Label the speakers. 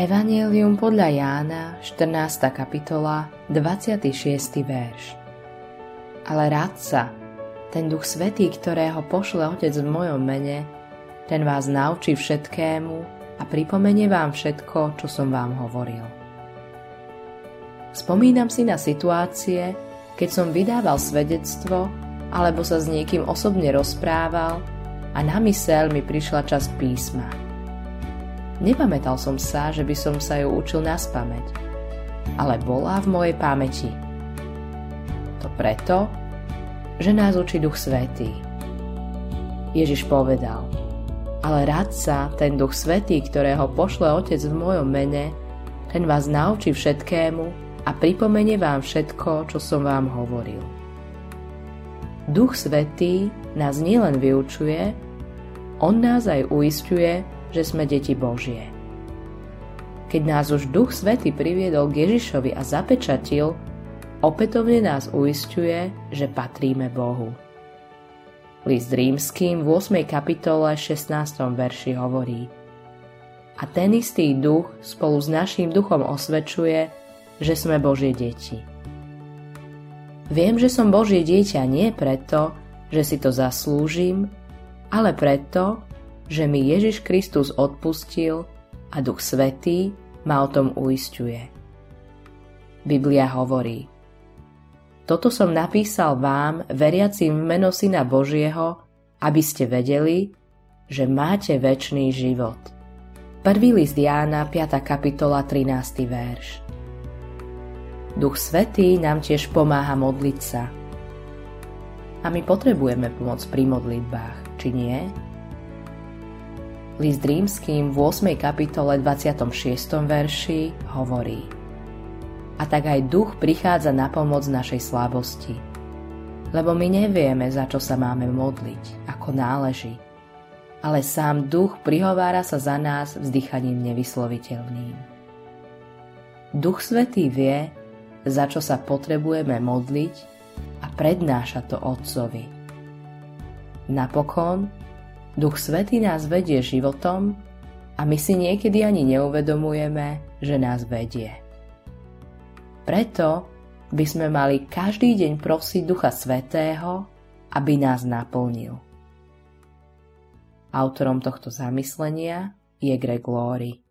Speaker 1: Evangelium podľa Jána, 14. kapitola, 26. verš. Ale rádca, ten duch svetý, ktorého pošle Otec v mojom mene, ten vás naučí všetkému a pripomenie vám všetko, čo som vám hovoril. Spomínam si na situácie, keď som vydával svedectvo alebo sa s niekým osobne rozprával a na mysel mi prišla časť písma – Nepamätal som sa, že by som sa ju učil na spameť, ale bola v mojej pamäti. To preto, že nás učí Duch Svetý. Ježiš povedal, ale radca, ten Duch Svetý, ktorého pošle Otec v mojom mene, ten vás naučí všetkému a pripomenie vám všetko, čo som vám hovoril. Duch Svetý nás nielen vyučuje, on nás aj uistuje, že sme deti Božie. Keď nás už Duch Svety priviedol k Ježišovi a zapečatil, opätovne nás uistuje, že patríme Bohu. List rímským v 8. kapitole 16. verši hovorí A ten istý duch spolu s naším duchom osvedčuje, že sme Božie deti. Viem, že som Božie dieťa nie preto, že si to zaslúžim, ale preto, že mi Ježiš Kristus odpustil a Duch Svetý ma o tom uistuje. Biblia hovorí Toto som napísal vám, veriacim v meno Syna Božieho, aby ste vedeli, že máte väčší život. Prvý list Jána, 5. kapitola, 13. verš. Duch Svetý nám tiež pomáha modliť sa. A my potrebujeme pomoc pri modlitbách, či nie? List rímským v 8. kapitole 26. verši hovorí A tak aj duch prichádza na pomoc našej slabosti. Lebo my nevieme, za čo sa máme modliť, ako náleží. Ale sám duch prihovára sa za nás vzdychaním nevysloviteľným. Duch Svetý vie, za čo sa potrebujeme modliť a prednáša to Otcovi. Napokon Duch Svetý nás vedie životom a my si niekedy ani neuvedomujeme, že nás vedie. Preto by sme mali každý deň prosiť Ducha Svetého, aby nás naplnil. Autorom tohto zamyslenia je Greg Laurie.